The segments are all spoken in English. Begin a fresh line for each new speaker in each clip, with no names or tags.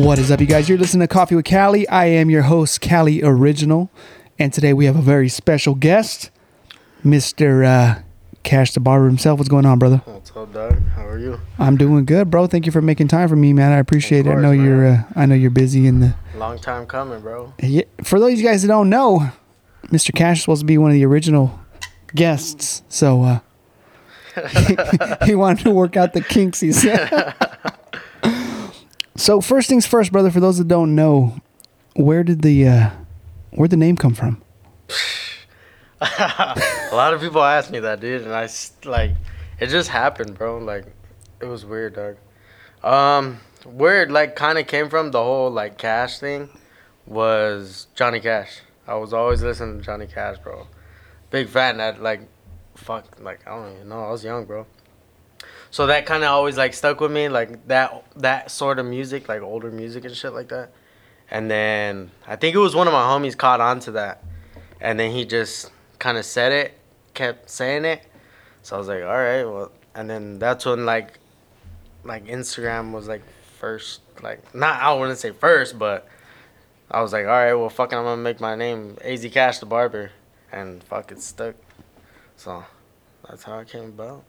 What is up, you guys? You're listening to Coffee with Cali. I am your host, Cali Original, and today we have a very special guest, Mr. Uh, Cash the Barber himself. What's going on, brother?
What's up, Doug? How are you?
I'm doing good, bro. Thank you for making time for me, man. I appreciate it. I
course,
know you're. Uh, I know you're busy in the.
Long time coming, bro.
Yeah, for those of you guys that don't know, Mr. Cash is supposed to be one of the original guests, so uh, he wanted to work out the kinks. He said. so first things first, brother. For those that don't know, where did the uh, where the name come from?
A lot of people ask me that, dude, and I like, it just happened, bro. Like, it was weird, Doug. Um, where it like kind of came from, the whole like Cash thing, was Johnny Cash. I was always listening to Johnny Cash, bro. Big fan. That like, fuck, like I don't even know. I was young, bro. So that kind of always like stuck with me, like that that sort of music, like older music and shit like that. And then I think it was one of my homies caught on to that, and then he just kind of said it, kept saying it. So I was like, all right, well, and then that's when like, like Instagram was like first, like not I wouldn't say first, but I was like, all right, well, fucking, I'm gonna make my name AZ Cash the Barber, and fuck, it stuck. So that's how it came about.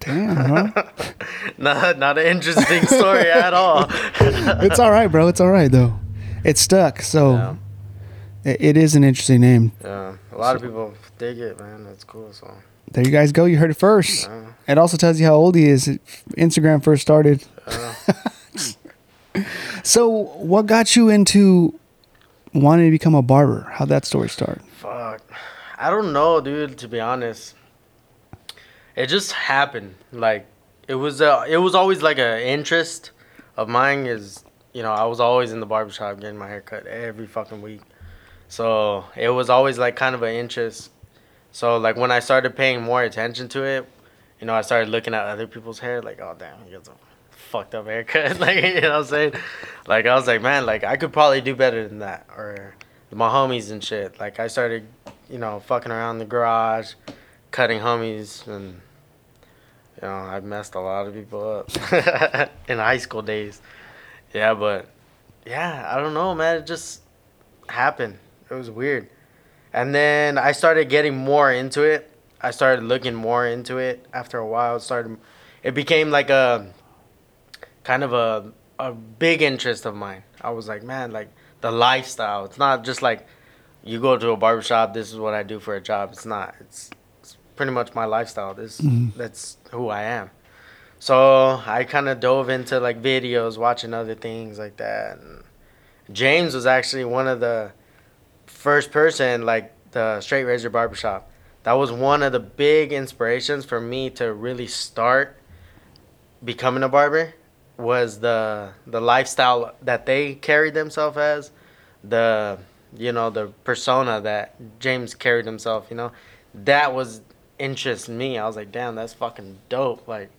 Damn, huh?
not not an interesting story at all.
it's all right, bro. It's all right though. It stuck, so
Yeah.
it, it is an interesting name.
Yeah, a lot of people dig it, man. That's cool. So
There you guys go. You heard it first.
Yeah.
It also tells you how old he is. Instagram first started. So, what got you into wanting to become a barber? How'd that story start?
fuck, I don't know, dude. To be honest, it just happened. Like it was uh, it was always like a interest of mine. Is you know I was always in the barbershop getting my hair cut every fucking week. So it was always like kind of an interest. So like when I started paying more attention to it, you know, I started looking at other people's hair, like, oh damn, he gets a fucked up haircut. like you know what I'm saying? Like I was like, man, like I could probably do better than that. Or my homies and shit. Like I started, you know, fucking around the garage, cutting homies and you know, I messed a lot of people up in high school days. Yeah, but yeah, I don't know, man. It just happened. It was weird. And then I started getting more into it. I started looking more into it after a while. It started it became like a kind of a a big interest of mine. I was like, man, like the lifestyle. It's not just like you go to a barbershop, this is what I do for a job. It's not. It's, pretty much my lifestyle. This mm-hmm. that's who I am. So I kind of dove into like videos, watching other things like that. And James was actually one of the first person like the straight razor barbershop. That was one of the big inspirations for me to really start becoming a barber was the the lifestyle that they carried themselves as the you know the persona that James carried himself you know that was interest in me. I was like damn that's fucking dope. Like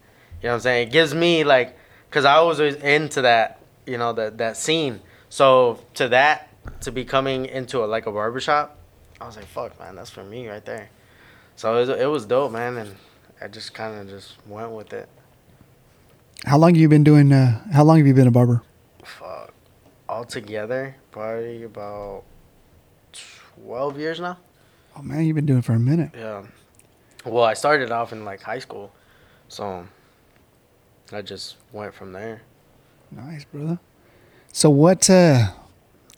you know what I'm saying? It gives me like cuz I was always into that you know that that scene. So to that to be coming into a like a barbershop I was like fuck man that's for me right there. So it was, it was dope man and I just kind of just went with it.
How long have you been doing? Uh, how long have you been a barber?
fuck. Altogether probably about 12 years now.
Oh man, you've been doing it for a minute.
yeah well i started off in like high school so i just went from there
Nice, brother. So, what uh,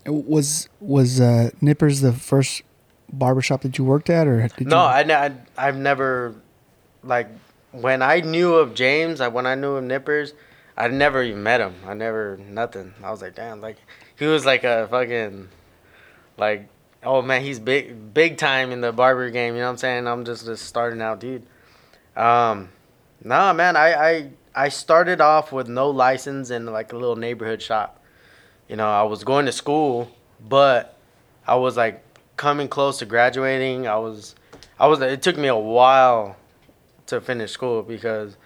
was was uh, Nippers the first barbershop that you worked at, or did
no
you?
I, I i've never like when i knew of james like when i knew of nippers i never even met him i never nothing i was like damn like he was like a fucking like oh man he's big big time in the barber game you know what i'm saying? I'm just starting out dude. Um no man i i i started off with no license in like a little neighborhood shop. You know i was going to school but i was like coming close to graduating. I was i was it took me a while to finish school because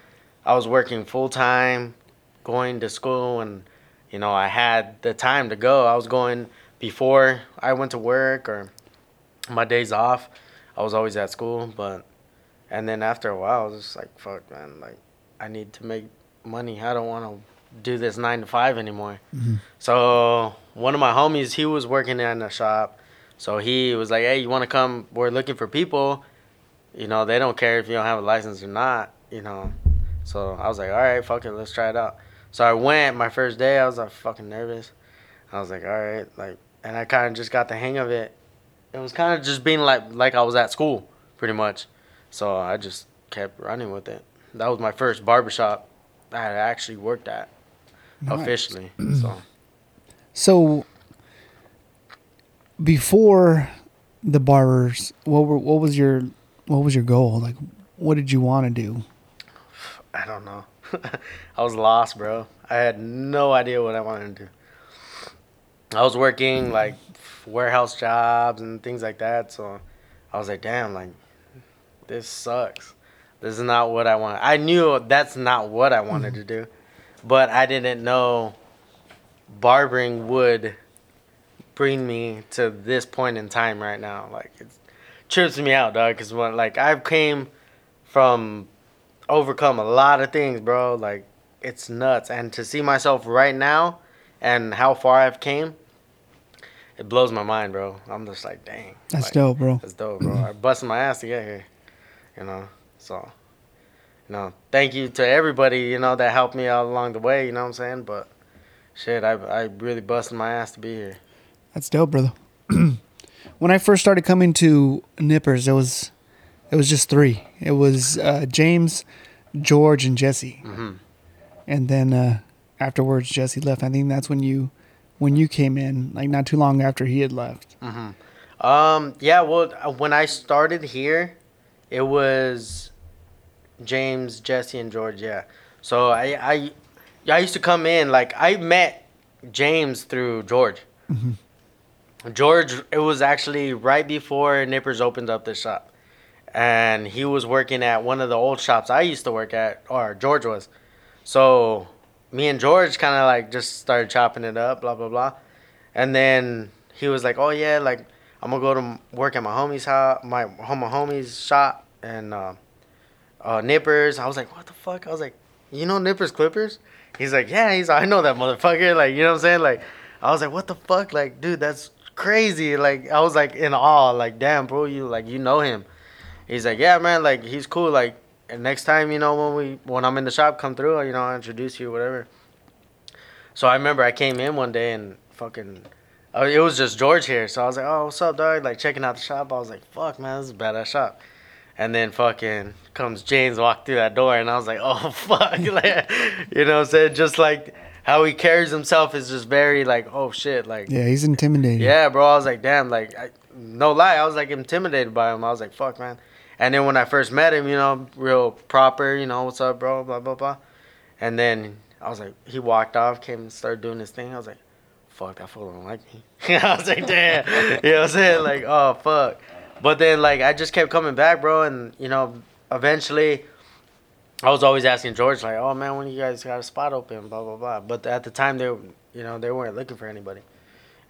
i was working full time going to school and you know i had the time to go. I was going before i went to work or my days off i was always at school but and then after a while i was just like fuck man like i need to make money i don't want to do this nine to five anymore. Mm-hmm. So one of my homies, he was working in a shop, so he was like, "Hey, you want to come? We're looking for people. You know, they don't care if you don't have a license or not. You know." So I was like, "All right, fuck it, let's try it out." So I went. My first day, I was like fucking nervous. I was like, "All right," like, and I kind of just got the hang of it. It was kind of just being like like I was at school, pretty much. So I just kept running with it. That was my first barbershop I had actually worked at
Nice.
officially. So
So before the barbers, what were what was your what was your goal? Like what did you want to do?
I don't know. I was lost, bro. I had no idea what I wanted to do. I was working like warehouse jobs and things like that, so I was like, damn, like this sucks. This is not what I want. I knew that's not what I wanted mm-hmm. to do, but I didn't know barbering would bring me to this point in time right now. Like it trips me out, dog. Cause when like I've came from overcome a lot of things, bro. Like it's nuts, and to see myself right now and how far I've came, it blows my mind, bro. I'm just like, dang.
That's
like,
dope, bro.
That's dope, bro. I busted my ass to get here, you know. So, you know, thank you to everybody, you know, that helped me out along the way. You know what I'm saying? But shit, I I really busted my ass to be here.
That's dope, brother. when I first started coming to Nippers, it was it was just three. It was uh, James, George, and Jesse.
Mhm.
And then uh, afterwards, Jesse left. I think that's when you when you came in, like not too long after he had left.
Um, yeah, well, uh, when I started here, it was James, Jesse, and George. Yeah. So I, I, I used to come in like I met James through George. George, it was actually right before Nippers opened up the shop, and he was working at one of the old shops I used to work at, or George was. So me and George kind of like just started chopping it up, blah blah blah, and then he was like, "Oh yeah, like I'm gonna go to work at my homie's house, my home, homie's shop, and uh, uh, Nippers." I was like, "What the fuck?" I was like, "You know Nippers Clippers?" He's like, "Yeah." He's like, "I know that motherfucker." Like, you know what I'm saying? Like, I was like, "What the fuck?" Like, dude, that's crazy. Like, I was like in awe. Like, damn, bro, you like you know him. He's like, "Yeah, man. Like, he's cool. Like, and next time, you know, when we when I'm in the shop, come through. You know, I'll introduce you, whatever." So I remember I came in one day and fucking, uh, it was just George here. So I was like, "Oh, what's up, dog?" Like checking out the shop. I was like, "Fuck, man, this is a badass shop." And then fucking comes James walk through that door, and I was like, "Oh fuck!" like, you know, what I'm saying just like how he carries himself is just very like, "Oh shit!" Like,
Yeah, he's intimidating.
yeah, bro. I was like, damn, like, I, no lie, I was like intimidated by him. I was like, fuck, man. And then when I first met him, you know, real proper, you know, what's up, bro, blah, blah, blah. And then I was like, he walked off, came and started doing his thing. I was like, fuck, that fool don't like me. I was like, damn. you know what I'm saying? Like, oh, fuck. But then, like, I just kept coming back, bro. And, you know, eventually, I was always asking George, like, oh, man, when you guys got a spot open, blah, blah, blah. But at the time, they, you know, they weren't looking for anybody.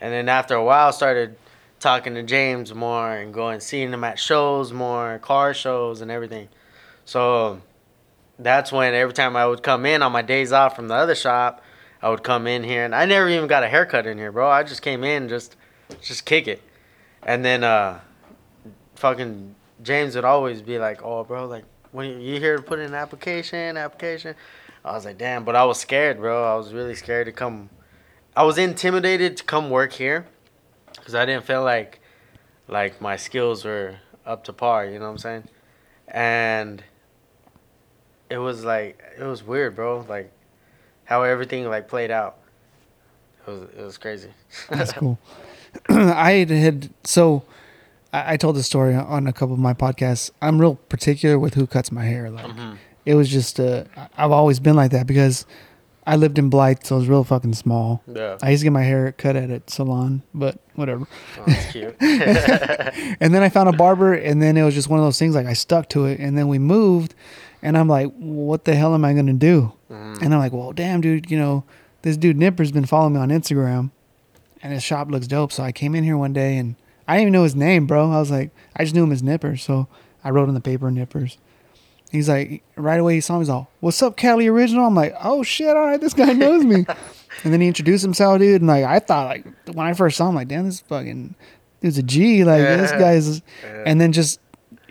And then after a while, started talking to James more and going seeing him at shows more, car shows and everything. So that's when every time I would come in on my days off from the other shop, I would come in here and I never even got a haircut in here, bro. I just came in just just kick it. And then uh fucking James would always be like, "Oh, bro, like when you, here to put in an application, application." I was like, "Damn," but I was scared, bro. I was really scared to come I was intimidated to come work here because I didn't feel like like my skills were up to par. You know what I'm saying? And it was like it was weird, bro. Like how everything like played out. It was it was crazy.
That's cool. I had so I, I told the story on a couple of my podcasts. I'm real particular with who cuts my hair. Like
Mm-hmm.
it was just uh, I've always been like that because I lived in Blythe, so it was real fucking small.
yeah.
I used to get my hair cut at a salon, but whatever.
Oh, that's cute.
And then I found a barber, and then it was just one of those things. Like I stuck to it, and then we moved, and I'm like, "What the hell am I gonna do?"
Mm-hmm.
And I'm like, "Well, damn, dude, you know, this dude Nipper's been following me on Instagram, and his shop looks dope." So I came in here one day, and I didn't even know his name, bro. I was like, I just knew him as Nipper, so I wrote in the paper Nippers. He's like, right away he saw me. He's all, "What's up, Cali Original?" I'm like, "Oh shit, all right, this guy knows me." and then he introduced himself, dude. And like, I thought, like, when I first saw him, like, damn, this fucking, dude's a G. Like, this guy's,
Yeah.
and then just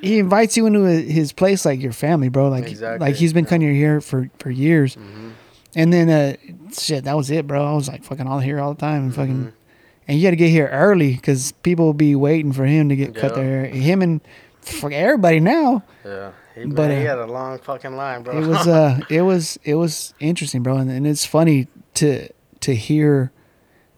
he invites you into his place like your family, bro. Like,
Exactly,
like he's been
yeah.
coming here for for years.
hmm
And then, uh, shit, that was it, bro. I was like fucking all here all the time, and fucking,
Mhm.
and you had to get here early because people will be waiting for him to get cut their hair. Him and for everybody now.
Yeah. He,
But,
he
uh,
had a long fucking line, bro.
It was, uh, it was, it was interesting, bro, and, and it's funny to to hear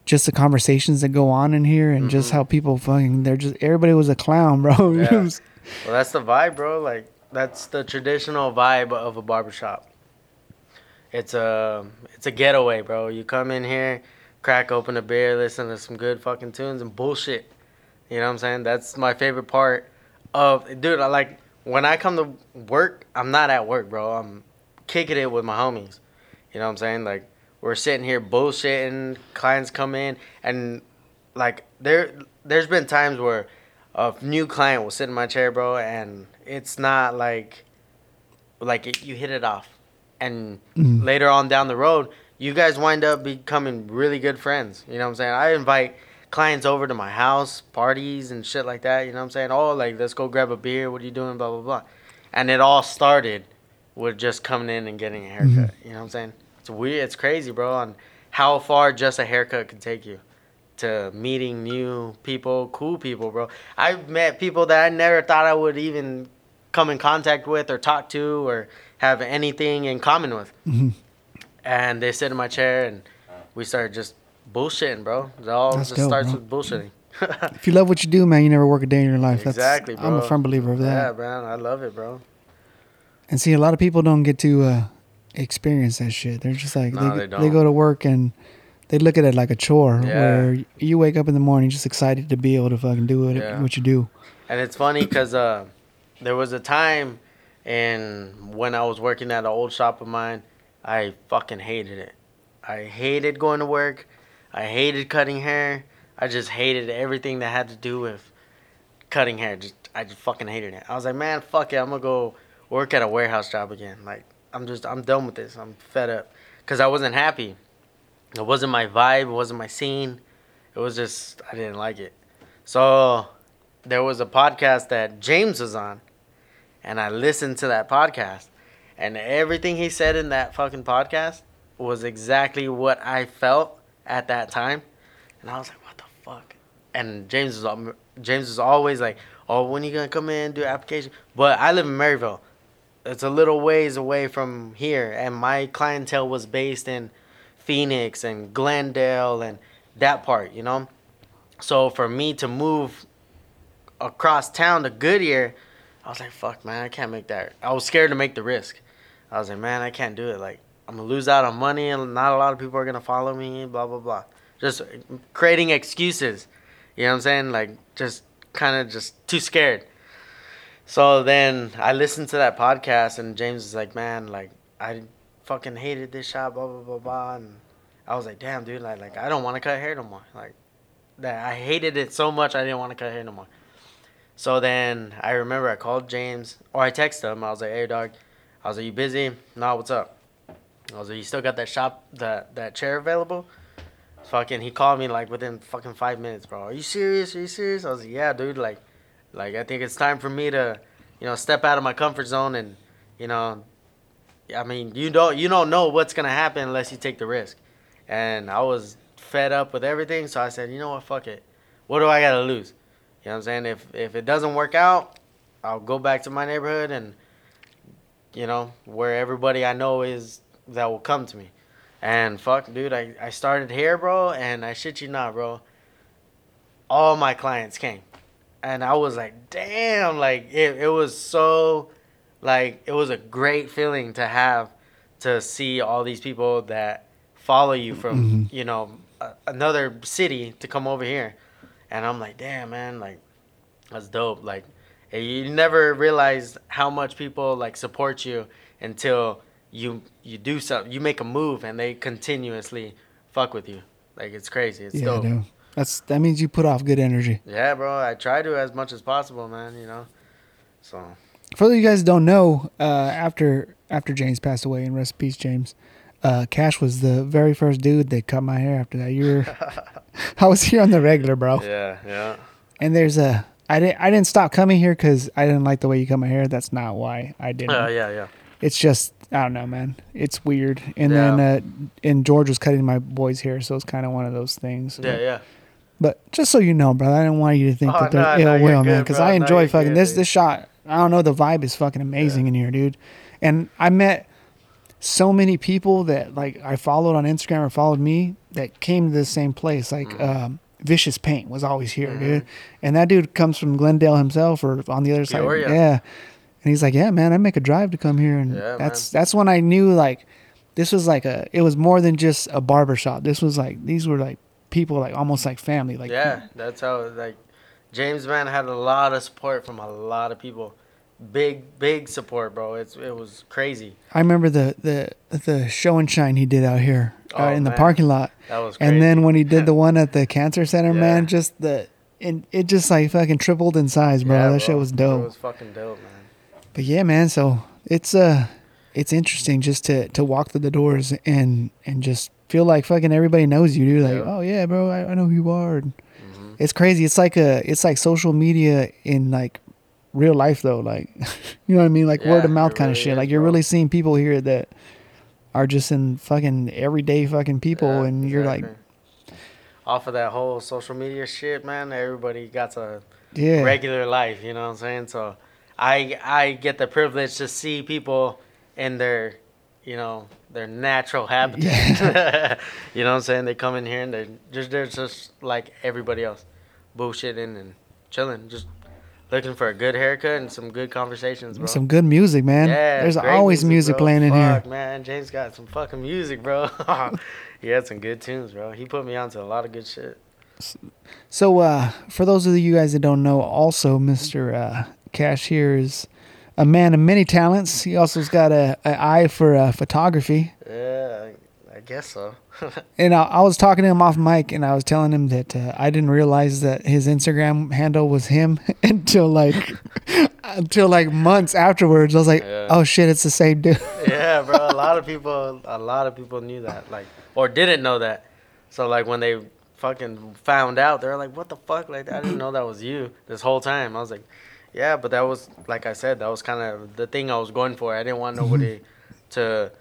just the conversations that go on in here and just
Mhm.
how people fucking they're just everybody was a clown, bro.
Yeah.
was-
Well, that's the vibe, bro. Like that's the traditional vibe of a barbershop. It's a it's a getaway, bro. You come in here, crack open a beer, listen to some good fucking tunes and bullshit. You know what I'm saying? That's my favorite part of dude, I like when I come to work, I'm not at work, bro. I'm kicking it with my homies. You know what I'm saying? Like we're sitting here bullshitting, clients come in and like there there's been times where a new client will sit in my chair, bro, and it's not like like it, you hit it off, and
Mm.
later on down the road, you guys wind up becoming really good friends. You know what I'm saying? I invite clients over to my house, parties and shit like that. You know what I'm saying? Oh, like let's go grab a beer. What are you doing? Blah blah blah, and it all started with just coming in and getting a haircut. You know what I'm saying? It's weird. It's crazy, bro, on how far just a haircut can take you to meeting new people, cool people, bro. I've met people that I never thought I would even come in contact with or talk to or have anything in common with.
Mhm.
And they sit in my chair and we started just bullshitting, bro. It all
That's
just
dope,
starts
bro.
with bullshitting.
If you love what you do, man, you never work a day in your life. That's,
exactly, bro.
I'm a firm believer of that.
Yeah, man. I love it, bro.
And see, a lot of people don't get to uh, experience that shit. They're just like
No,
they,
they don't.
they go to work and they look at it like a chore.
Yeah.
Where you wake up in the morning just excited to be able to fucking do it,
Yeah.
what you do.
And it's funny because uh, there was a time in when I was working at an old shop of mine, I fucking hated it. I hated going to work. I hated cutting hair. I just hated everything that had to do with cutting hair. Just I just fucking hated it. I was like, man, fuck it. I'm gonna go work at a warehouse job again. Like I'm just I'm done with this. I'm fed up because I wasn't happy. It wasn't my vibe. It wasn't my scene. It was just I didn't like it. So there was a podcast that James was on, and I listened to that podcast, and everything he said in that fucking podcast was exactly what I felt at that time, and I was like, what the fuck? And James was James was always like, oh, when you gonna come in do application? But I live in Maryvale. It's a little ways away from here, and my clientele was based in Phoenix and Glendale and that part, you know. So for me to move across town to Goodyear, I was like, fuck, man, I can't make that. I was scared to make the risk. I was like, man, I can't do it. Like, I'm gonna lose out on money, and not a lot of people are gonna follow me. Blah blah blah. Just creating excuses. You know what I'm saying? Like, just kind of just too scared. So then I listened to that podcast, and James was like, man, like, I fucking hated this shop, blah blah blah blah, and I was like, damn, dude, like, like I don't want to cut hair no more. Like, that I hated it so much, I didn't want to cut hair no more. So then I remember I called James, or I texted him. I was like, hey, dog. I was like, you busy? Nah, what's up? I was like, you still got that shop, that that chair available? Fucking, he called me like within fucking five minutes, bro. Are you serious? Are you serious? I was like, yeah, dude. Like, like I think it's time for me to, you know, step out of my comfort zone and, you know, I mean, you don't you don't know what's gonna happen unless you take the risk. And I was fed up with everything, so I said, you know what, fuck it. What do I gotta lose? You know what I'm saying? If if it doesn't work out, I'll go back to my neighborhood and, you know, where everybody I know is that will come to me. And fuck, dude, I, I started here, bro, and I shit you not, bro. All my clients came. And I was like, damn, like it, it was so like it was a great feeling to have to see all these people that follow you from,
Mhm.
you know, a, another city to come over here. And I'm like, damn, man, like that's dope. Like you never realize how much people like support you until you you do something, you make a move, and they continuously fuck with you. Like it's crazy. It's
yeah,
dope.
dude. That's that means you put off good energy.
Yeah, bro. I try to as much as possible, man. You know. So
For those of you guys who don't know, uh, after after James passed away, and rest in peace, James. Uh, Cash was the very first dude that cut my hair after that. You're, I was here on the regular, bro.
Yeah, yeah.
And there's a, I didn't, I didn't stop coming here because I didn't like the way you cut my hair. That's not why I didn't.
Uh, yeah, yeah.
It's just, I don't know, man. It's weird. And
Yeah.
then, uh, and George was cutting my boy's hair, so it's kind of one of those things.
Yeah, yeah.
But just so you know, brother, I didn't want you to think
Oh,
that there's
no,
ill
no,
will, man, because. I enjoy fucking
good,
this.
dude.
This shot, I don't know, the vibe is fucking amazing in here, dude. And I met so many people that like I followed on Instagram or followed me that came to the same place. Like
Mm-hmm.
um, Vicious Paint was always here, dude. And that dude comes from Glendale himself or on the other side. Yeah. And he's like, "Yeah, man, I make a drive to come here." And
Yeah,
that's that's when I knew like this was like a it was more than just a barber shop. This was like these were like people like almost like family. Like
yeah, that's how like James man had a lot of support from a lot of people. Big, big support, bro. It's it was crazy.
I remember the the the show and shine he did out here uh,
Oh,
in the parking lot,
That was crazy.
and then when he did the one at the cancer center,
Yeah.
man, just the and it just like fucking tripled in size, bro.
Yeah,
that shit was dope.
It was fucking dope, man.
But yeah, man. So it's uh it's interesting just to to walk through the doors and and just feel like fucking everybody knows you, dude. Like,
Yeah.
oh yeah, bro, I, I know who you are. And
Mhm.
It's crazy. It's like a it's like social media in like real life though. Like you know what I mean? Like
Yeah,
word of mouth kind of shit.
is,
like you're
bro.
really seeing people here that are just in fucking everyday fucking people,
Yeah,
and you're like,
off of that whole social media shit, man. Everybody got a
yeah,
regular life, you know what I'm saying? So I I get the privilege to see people in their, you know, their natural habitat. you know what I'm saying? They come in here and they're just they're just like everybody else, bullshitting and chilling, just looking for a good haircut and some good conversations, bro.
some good music, man.
Yeah,
There's always music,
bro.
playing in here.
man. James got some fucking music, bro. he had some good tunes, bro. He put me onto a lot of good shit.
So, uh, for those of you guys that don't know, also Mr. Uh, Cash here is a man of many talents. He also's got a, a eye for uh, photography.
Yeah, I, I guess so.
And I, I was talking to him off mic, and I was telling him that uh, I didn't realize that his Instagram handle was him until like until like months afterwards. I was like,
Yeah.
oh shit, it's the same dude.
yeah, bro. A lot of people, a lot of people knew that, like, or didn't know that. So like when they fucking found out, they're like, "What the fuck?" Like I didn't know that was you this whole time. I was like, "Yeah," but that was like I said, that was kind of the thing I was going for. I didn't want nobody to,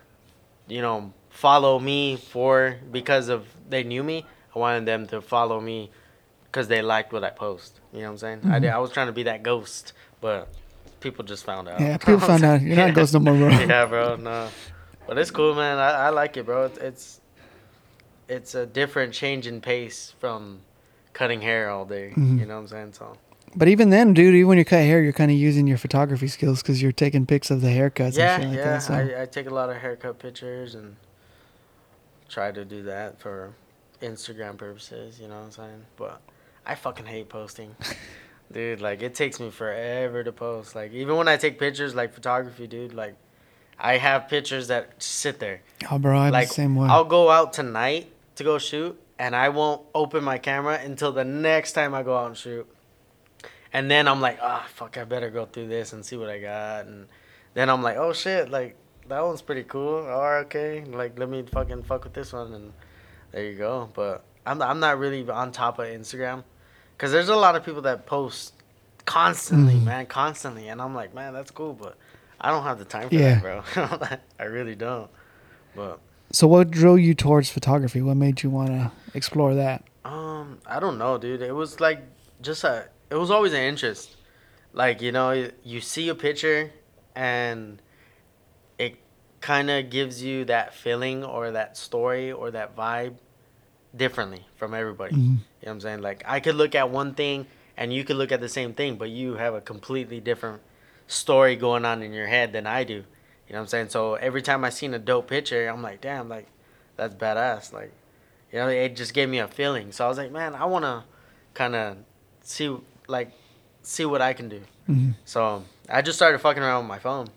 you know, follow me for because of they knew me. I wanted them to follow me because they liked what I post. You know what I'm saying? I did, I was trying to be that ghost, but people just found out.
yeah, people found out you're not ghost no more, bro.
yeah, bro. No, but it's cool, man. I, I like it, bro. It's, it's it's a different change in pace from cutting hair all day.
Mhm.
You know what I'm saying? So
But even then, dude, even when you cut hair, you're kind of using your photography skills because you're taking pics of the haircuts
yeah,
and shit like
yeah.
that. So.
I, I take a lot of haircut pictures and try to do that for Instagram purposes. You know what I'm saying? But I fucking hate posting. Dude, like it takes me forever to post. Like even when I take pictures, like photography, dude, like I have pictures that sit there.
oh, bro, I'm
like
the same way.
I'll go out tonight to go shoot, and I won't open my camera until the next time I go out and shoot. And then I'm like, ah, fuck, I better go through this and see what I got. And then I'm like, oh shit, like that one's pretty cool. Or okay, like let me fucking fuck with this one, and there you go. But I'm I'm not really on top of Instagram, cause there's a lot of people that post constantly,
Mhm.
man, constantly, and I'm like, man, that's cool, but I don't have the time for
Yeah.
that, bro. I really don't. But
so, what drew you towards photography? What made you want to explore that?
Um, I don't know, dude. It was like just a. It was always an interest. Like you know, you see a picture, and it kind of gives you that feeling or that story or that vibe differently from everybody.
Mhm.
You know what I'm saying? Like I could look at one thing and you could look at the same thing, but you have a completely different story going on in your head than I do. You know what I'm saying? So every time I seen a dope picture, I'm like, damn, like that's badass. Like, you know, it just gave me a feeling. So I was like, man, I wanna kind of see like see what I can do.
Mhm.
So I just started fucking around with my phone,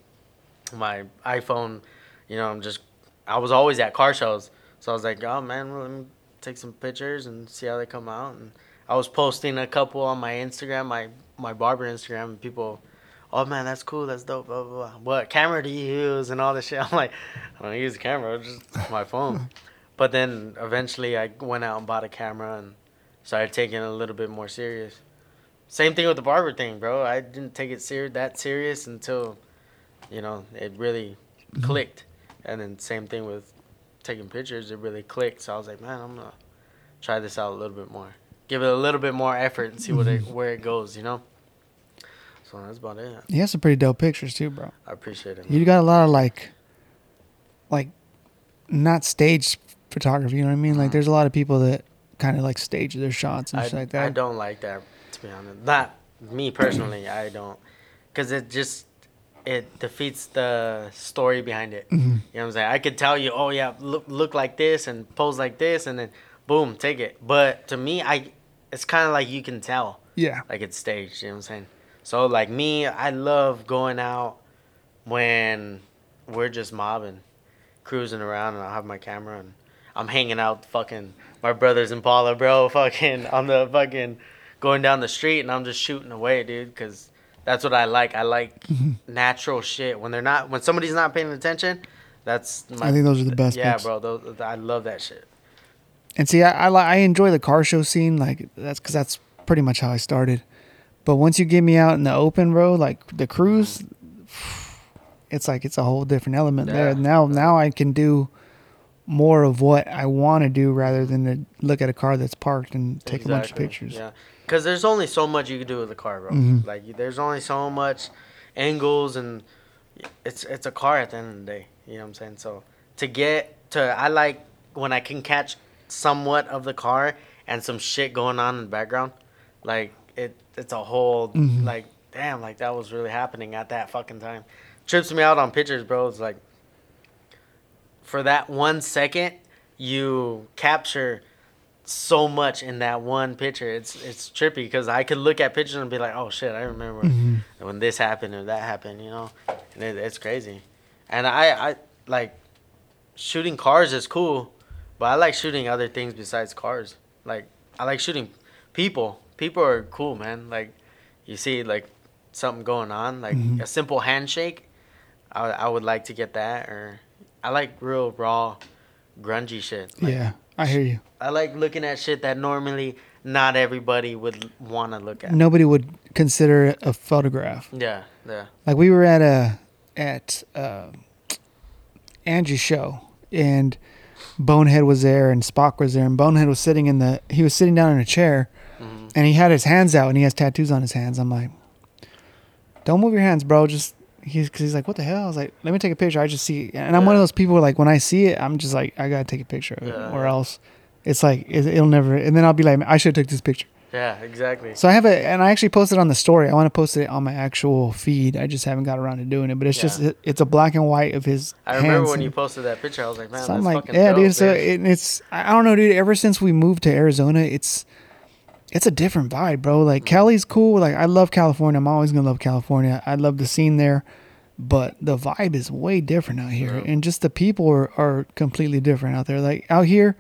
my iPhone. You know, I'm just I was always at car shows, so I was like, oh man, well, let me take some pictures and see how they come out. And I was posting a couple on my Instagram, my my barber Instagram, and people "Oh man, that's cool. That's dope." Blah blah blah. What camera do you use and all this shit? I'm like, I don't use a camera. Just my phone. but then eventually, I went out and bought a camera and started taking it a little bit more serious. Same thing with the barber thing, bro. I didn't take it ser- that serious until, you know, it really mm-hmm. clicked. And then same thing with taking pictures. It really clicked. So I was like, man, I'm gonna try this out a little bit more. Give it a little bit more effort and see what it, mm-hmm. where it goes. You know. So that's about it.
You have some pretty dope pictures too, bro.
I appreciate it.
You got a lot of like, like, not staged photography. You know what I mean? Like, mm-hmm. there's a lot of people that kind of like stage their shots and
I,
shit like that.
I don't like that to be honest. Not me personally. I don't, cause it just it defeats the story behind it.
Mm-hmm.
You know what I'm saying? I could tell you, oh yeah, look look like this and pose like this, and then boom, take it. But to me, I it's kind of like you can tell,
Yeah.
like it's staged. You know what I'm saying? So like me, I love going out when we're just mobbing, cruising around, and I have my camera and I'm hanging out fucking my brothers and Impala, bro, fucking on the fucking going down the street, and I'm just shooting away, dude, because that's what I like. I like natural shit when they're not when somebody's not paying attention. That's my,
I think those are the best
Yeah,
pics.
bro, those, I love that shit.
And see, I I, I enjoy the car show scene. Like that's because that's pretty much how I started. But once you get me out in the open, bro, like the cruise, it's like it's a whole different element
Yeah.
there. Now, now I can do more of what I want to do rather than to look at a car that's parked and take a bunch of pictures.
Yeah, because there's only so much you can do with a car, bro.
Mhm.
Like there's only so much angles, and it's it's a car at the end of the day. You know what I'm saying? So to get to, I like when I can catch somewhat of the car and some shit going on in the background. Like it, it's a whole
Mhm.
like damn, like that was really happening at that fucking time. Trips me out on pictures, bro. It's like for that one second, you capture so much in that one picture. It's it's trippy because I could look at pictures and be like, oh shit, I remember
Mhm.
when this happened or that happened, you know, and it, it's crazy. And I I like shooting cars is cool, but I like shooting other things besides cars. Like I like shooting people. People are cool, man. Like you see like something going on, like
Mhm.
a simple handshake. I I would like to get that or I like real raw grungy shit. Like,
Yeah, I hear you.
I like looking at shit that normally not everybody would want to look at.
Nobody would consider it a photograph.
Yeah, yeah.
Like we were at a at uh, Angie's show, and Bonehead was there, and Spock was there, and Bonehead was sitting in the he was sitting down in a chair,
Mhm.
and he had his hands out, and he has tattoos on his hands. I'm like, don't move your hands, bro. Just he's because he's like, what the hell? I was like, let me take a picture. I just see, and I'm one of those people where like when I see it, I'm just like, I gotta take a picture of it,
Yeah,
or else it's like it, it'll never. And then I'll be like, I should have took this picture.
Yeah, exactly.
So I have a, and I actually posted on the story. I want to post it on my actual feed. I just haven't got around to doing it. But it's just, it, it's a black and white of his.
I remember when you posted that picture. I was like, man,
so
that's
I'm like, yeah,
dope,
dude. So it, it's, I don't know, dude. Ever since we moved to Arizona, it's, it's a different vibe, bro. Like. Cali's cool. Like I love California. I'm always gonna love California. I love the scene there, but the vibe is way different out here,
Yeah.
and just the people are, are completely different out there. Like out here,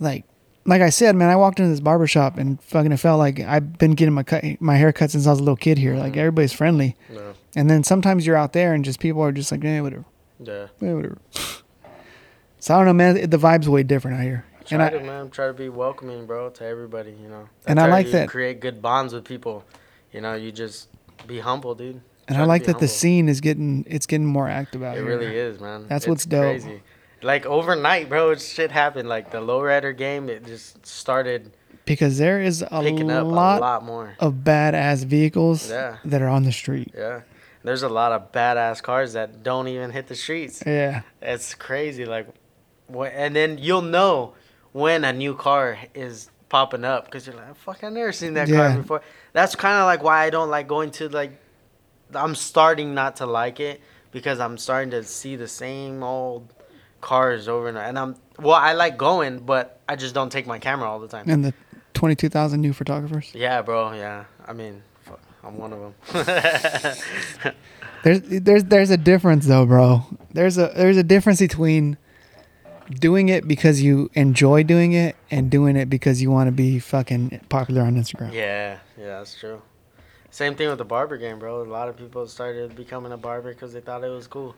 like like I said, man, I walked into this barber shop and fucking it felt like I've been getting my cut, my hair cut since I was a little kid here. Like
Mhm.
everybody's friendly,
Yeah,
and then sometimes you're out there and just people are just like, eh, whatever,
yeah.
eh, whatever. So I don't know, man. The vibe's way different out here,
Try
and I,
to, man, try to be welcoming, bro, to everybody. You know,
And I like
you
that-
Create good bonds with people. You know, you just be humble, dude.
and
Try
I like that the scene is getting it's getting more active out
It
here.
really is, man.
That's
It's
what's dope.
Crazy. Like overnight, bro, it shit happened. Like the lowrider game, it just started
because there is a lot,
a lot more.
of badass vehicles
Yeah.
that are on the street.
Yeah, there's a lot of badass cars that don't even hit the streets.
Yeah,
It's crazy. Like, what? And then you'll know when a new car is popping up because you're like, "Fuck, I never seen that
Yeah.
car before." That's kind of like why I don't like going to like. I'm starting not to like it because I'm starting to see the same old cars over and over. And I'm well, I like going, but I just don't take my camera all the time.
and the twenty-two thousand new photographers.
Yeah, bro. Yeah, I mean, fuck, I'm one of them.
There's there's there's a difference though, bro. There's a there's a difference between doing it because you enjoy doing it and doing it because you want to be fucking popular on Instagram.
yeah, yeah, that's true. Same thing with the barber game, bro. A lot of people started becoming a barber because they thought it was cool,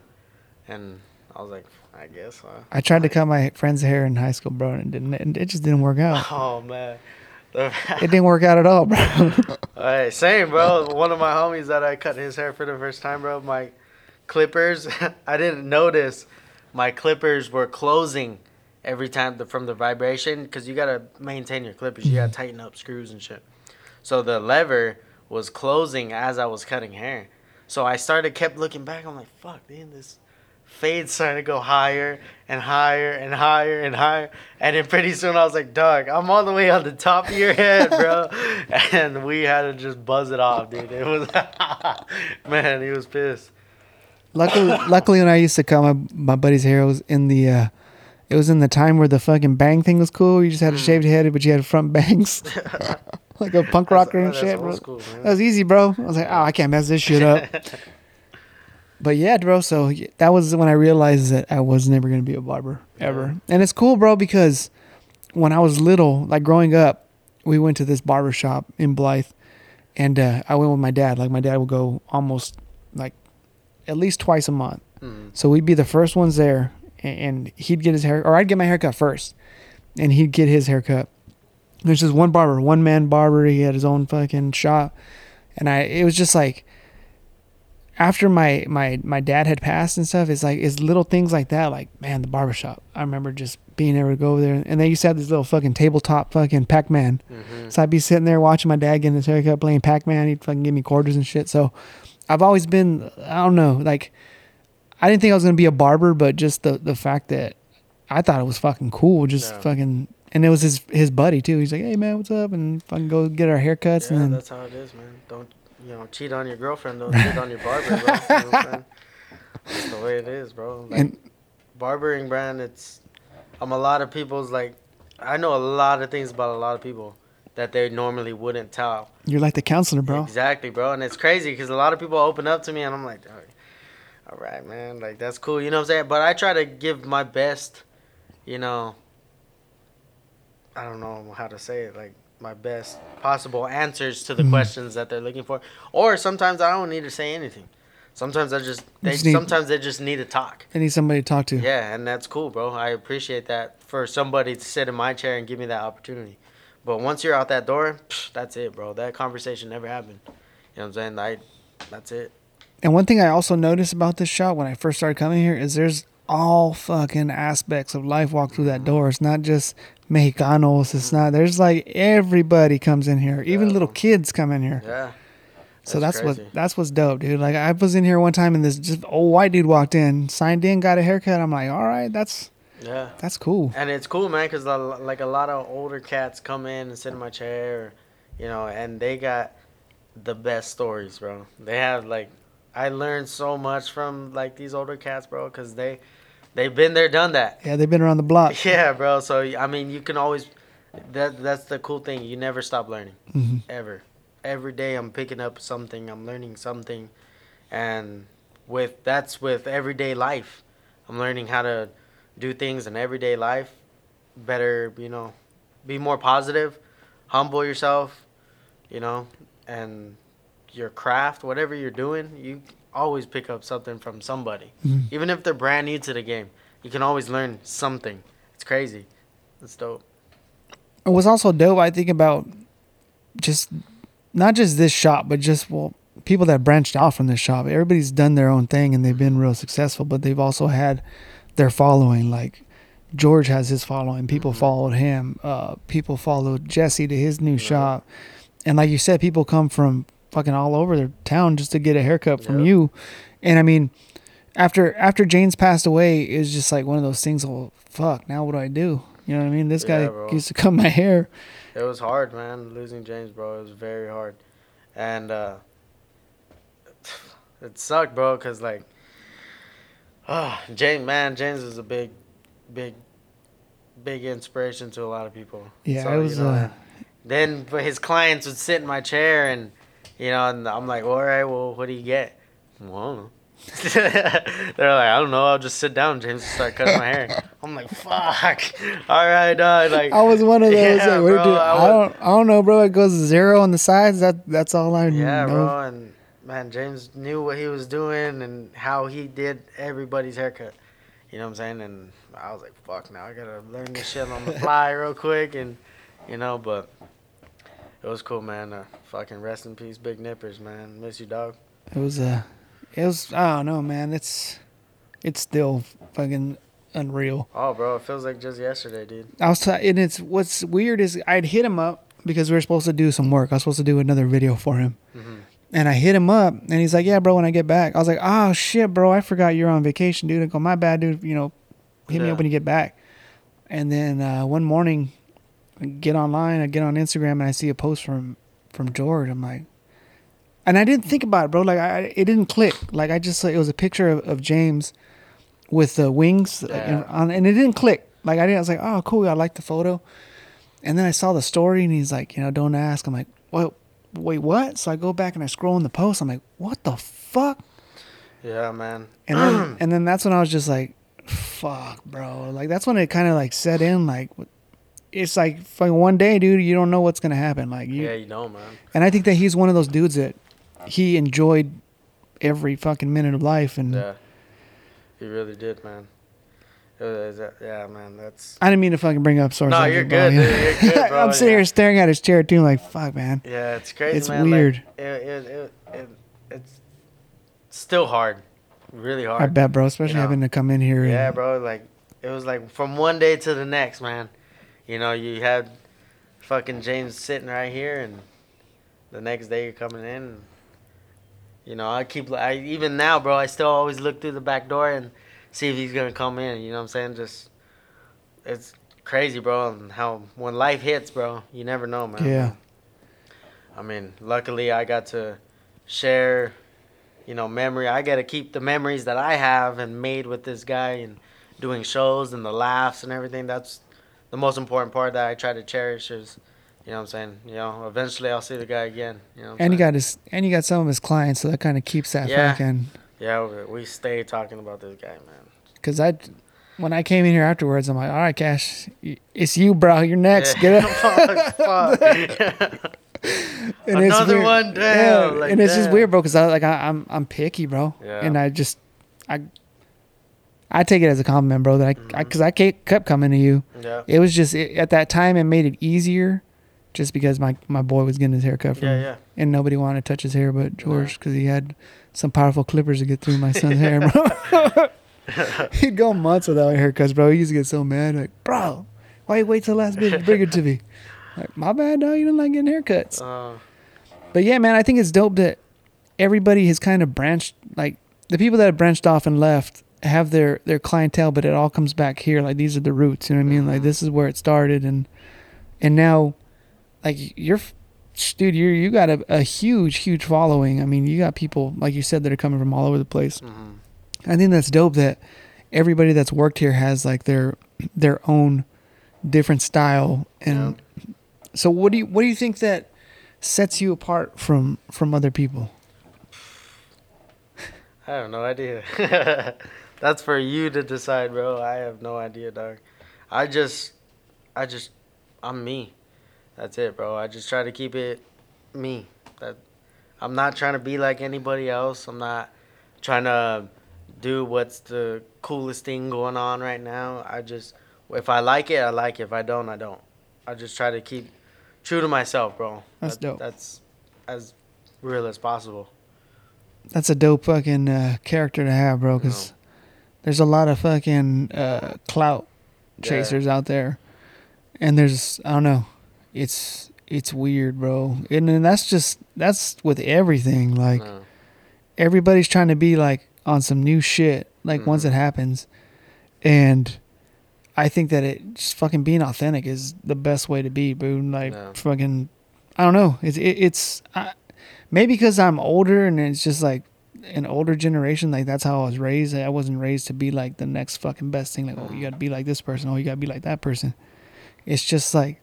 and I was like, I guess. Huh?
I tried to cut my friend's hair in high school, bro, and it didn't. It just didn't work out.
Oh man.
It didn't work out at all, bro.
Hey, same, bro. One of my homies that I cut his hair for the first time, bro. My clippers, I didn't notice my clippers were closing every time the, from the vibration because you gotta maintain your clippers. You gotta mm-hmm. tighten up screws and shit. So the lever was closing as I was cutting hair. So I started kept looking back. I'm like, fuck, man, this fade started to go higher and higher and higher and higher. And then pretty soon I was like, dog, I'm all the way on the top of your head, bro. and we had to just buzz it off, dude. It was, man, he was pissed.
Luckily, luckily, when I used to cut my my buddy's hair, it was in the. uh it was in the time where the fucking bang thing was cool. You just had a shaved head, but you had front bangs, like a punk rocker and shit, bro.
school.
That was easy, bro. I was like, oh, I can't mess this shit up. But yeah, bro. So that was when I realized that I was never gonna be a barber ever. And it's cool, bro, because when I was little, like growing up, we went to this barber shop in Blythe, and uh, I went with my dad. Like my dad would go almost like at least twice a month.
Mm.
So we'd be the first ones there, and he'd get his hair, or I'd get my haircut first, and he'd get his haircut. There's just one barber, one man barber. He had his own fucking shop, and I. It was just like after my my my dad had passed and stuff. It's like it's little things like that. Like man, the barber shop. I remember just being able to go over there, and they used to have this little fucking tabletop fucking Pac Man.
hmm
So I'd be sitting there watching my dad getting his haircut, playing Pac Man. He'd fucking give me quarters and shit. So I've always been, I don't know, like I didn't think I was gonna be a barber, but just the the fact that I thought it was fucking cool, just
Yeah.
fucking, and it was his his buddy too. He's like, hey man, what's up? And fucking go get our haircuts,
Yeah,
and then
that's how it is, man. Don't you know cheat on your girlfriend? Don't cheat on your barber, bro. You know what I'm saying? That's the way it is, bro. Like,
And-
barbering brand, it's I'm a lot of people's like I know a lot of things about a lot of people that they normally wouldn't tell.
you're like the counselor, bro.
Exactly, bro. And it's crazy because a lot of people open up to me and I'm like, all right, man, like that's cool. You know what I'm saying? But I try to give my best, you know, I don't know how to say it, like my best possible answers to the
Mhm.
questions that they're looking for. Or sometimes I don't need to say anything. Sometimes I just they
just need-
sometimes they just need to talk.
They need somebody to talk to.
Yeah, and that's cool, bro. I appreciate that for somebody to sit in my chair and give me that opportunity. But once you're out that door, psh, that's it, bro. That conversation never happened. You know what I'm saying? I, that's it.
And one thing I also noticed about this shop when I first started coming here is there's all fucking aspects of life walk through that door. It's not just Mexicanos. It's not. There's like everybody comes in here. Even
Yeah.
little kids come in here.
Yeah.
So that's,
crazy.
what that's what's dope, dude. Like I was in here one time and this just old white dude walked in, signed in, got a haircut. I'm like, all right, that's
Yeah.
that's cool.
And it's cool, man, because like a lot of older cats come in and sit in my chair, you know, and they got the best stories, bro. They have like, I learned so much from like these older cats, bro, because they, they've been there, done that.
Yeah, they've been around the block.
Yeah, bro. So I mean, you can always. That that's the cool thing. You never stop learning,
Mhm.
ever. Every day I'm picking up something. I'm learning something, and with that's with everyday life. I'm learning how to do things in everyday life better. You know, be more positive, humble yourself. You know, and your craft, whatever you're doing, you always pick up something from somebody,
Mhm.
even if they're brand new to the game. You can always learn something. It's crazy. It's dope.
It was also dope. I think about just not just this shop, but just well, people that branched out from this shop. Everybody's done their own thing and they've been real successful, but they've also had their following. Like George has his following. People
Mhm.
followed him. Uh, people followed Jesse to his new
Yeah.
shop. And like you said, people come from fucking all over their town just to get a haircut from
Yeah.
you. And I mean, after after James passed away, it was just like one of those things. Well, fuck. Now what do I do? You know what I mean? This
Yeah,
guy
bro.
used to cut my hair.
It was hard, man. Losing James, bro, it was very hard, and uh, it sucked, bro. Cause like, oh, James, man, James is a big, big, big inspiration to a lot of people.
Yeah,
So, you
was.
know,
uh,
Then but his clients would sit in my chair, and you know, and I'm like, all right, well, what do you get? Well, I don't know. They're like, I don't know. I'll just sit down, James, and start cutting my hair. I'm like, fuck. All right, dog. Like,
I was one of those.
Yeah,
like,
bro,
do,
I
I, don't. I don't know, bro. It goes zero on the sides. That that's all I
yeah,
know.
bro. And man, James knew what he was doing and how he did everybody's haircut. You know what I'm saying? And I was like, fuck. Now I gotta learn this shit on the fly real quick, and you know, but. It was cool, man. Uh, fucking rest in peace, Big Nippers, man. Miss you, dog.
It was uh, it was. I don't know, man. It's it's still fucking unreal.
Oh, bro, it feels like just yesterday, dude.
I was, t- and it's what's weird is I'd hit him up because we were supposed to do some work. I was supposed to do another video for him,
Mhm.
And I hit him up, and he's like, "Yeah, bro, when I get back." I was like, "Oh shit, bro, I forgot you're on vacation, dude." I go, "My bad, dude. You know, hit me up when you get back." And then uh, one morning, I get online, I get on Instagram, and I see a post from from George. I'm like, and I didn't think about it, bro. Like, I it didn't click. Like, I just it was a picture of, of James with the wings, uh,
Yeah.
on, and it didn't click. Like, I didn't. I was like, "Oh, cool. I like the photo." And then I saw the story, and he's like, you know, don't ask. I'm like, well, wait, what? So I go back and I scroll in the post. I'm like, what the fuck?
Yeah, man.
And then, and then that's when I was just like, fuck, bro. Like that's when it kind of like set in. Like, it's like fucking one day, dude. You don't know what's gonna happen. Like, you,
Yeah, you know, man.
and I think that he's one of those dudes that he enjoyed every fucking minute of life. And
Yeah, he really did, man. Was- yeah, man. That's
I didn't mean to fucking bring up source.
No, you're good, dude. You're good, bro,
I'm sitting
yeah.
here staring at his chair too. like, fuck, man.
yeah, it's crazy,
It's
man. Like,
weird.
it, it, it, it, it's still hard, really hard.
I bet, bro. Especially
know.
having to come in here.
Yeah,
and,
bro. Like it was like from one day to the next, man. You know, you had fucking James sitting right here, and the next day you're coming in. And, you know, I keep I even now, bro. I still always look through the back door and see if he's gonna come in. You know what I'm saying? Just it's crazy, bro. And how when life hits, bro, you never know, man.
Yeah.
I mean, luckily I got to share, you know, memory. I got to keep the memories that I have and made with this guy and doing shows and the laughs and everything. That's the most important part that I try to cherish is, you know what I'm saying? You know, eventually I'll see the guy again. You know
and you
saying?
got his and you got some of his clients, so that kind of keeps that
Yeah.
fucking.
Yeah, we, stay talking about this guy, man.
Because I, when I came in here afterwards, I'm like, all right, Cash, it's you, bro. You're next. Get it.
Fuck, fuck.
And
Another one, damn, like,
and it's just weird, bro. Because I like I, I'm I'm picky, bro.
Yeah.
And I just I I take it as a compliment, bro. That I because I, mm-hmm. ke- kept coming to you.
yeah.
It was just it, at that time it made it easier, just because my my boy was getting his haircut. from,
Yeah, yeah.
And nobody wanted to touch his hair but George because he had some powerful clippers to get through my son's hair, bro. He'd go months without haircuts, bro. He used to get so mad, like, bro, why you wait till the last minute to bring it to me? Like, my bad, dog. You didn't like getting haircuts.
Uh,
But yeah, man, I think it's dope that everybody has kind of branched. Like the people that have branched off and left have their their clientele, but it all comes back here. Like these are the roots. You know what I mean? Like this is where it started, and and now, like you're, dude, you you got a, a huge huge following. I mean, you got people like you said that are coming from all over the place.
mhm.
I think that's dope that everybody that's worked here has like their their own different style and so what do you what do you think that sets you apart from from other people
I have no idea. That's for you to decide, bro. I have no idea, dog. I just, I just, I'm me. That's it, bro. I just try to keep it me. That I'm not trying to be like anybody else. I'm not trying to do what's the coolest thing going on right now. I just, if I like it, I like it. If I don't, I don't. I just try to keep true to myself, bro.
That's
That-
dope.
That's as real as possible.
that's a dope fucking uh, character to have bro because there's a lot of fucking uh, clout
Yeah.
chasers out there and there's i don't know it's it's weird bro. And then that's just that's with everything. Like
No.
everybody's trying to be like on some new shit like once
Mhm.
it happens. And i think that it just fucking being authentic is the best way to be bro like
Yeah.
fucking i don't know. It's it, it's I, maybe because i'm older and it's just like an older generation like that's how i was raised. I wasn't raised to be like the next fucking best thing. Like oh you gotta be like this person. Oh you gotta be like that person. It's just like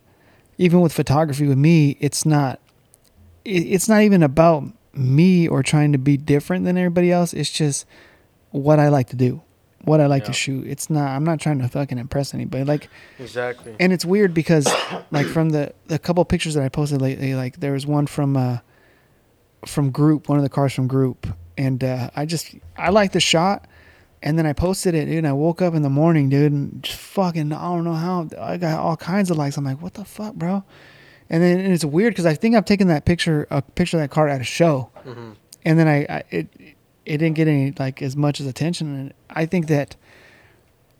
even with photography with me it's not it's not even about me or trying to be different than everybody else. It's just what I like to do, what I like
Yeah.
to shoot. It's not. I'm not trying to fucking impress anybody. Like,
Exactly.
and it's weird because, like, from the the couple pictures that I posted lately, like there was one from uh from Group, one of the cars from Group, and uh, I just I like the shot. And then I posted it, dude. And I woke up in the morning, dude, and just fucking I don't know how I got all kinds of likes. I'm like, what the fuck, bro? And then and it's weird because I think I've taken that picture, a picture of that car at a show,
hmm
and then I, I it it didn't get any like as much as attention. And I think that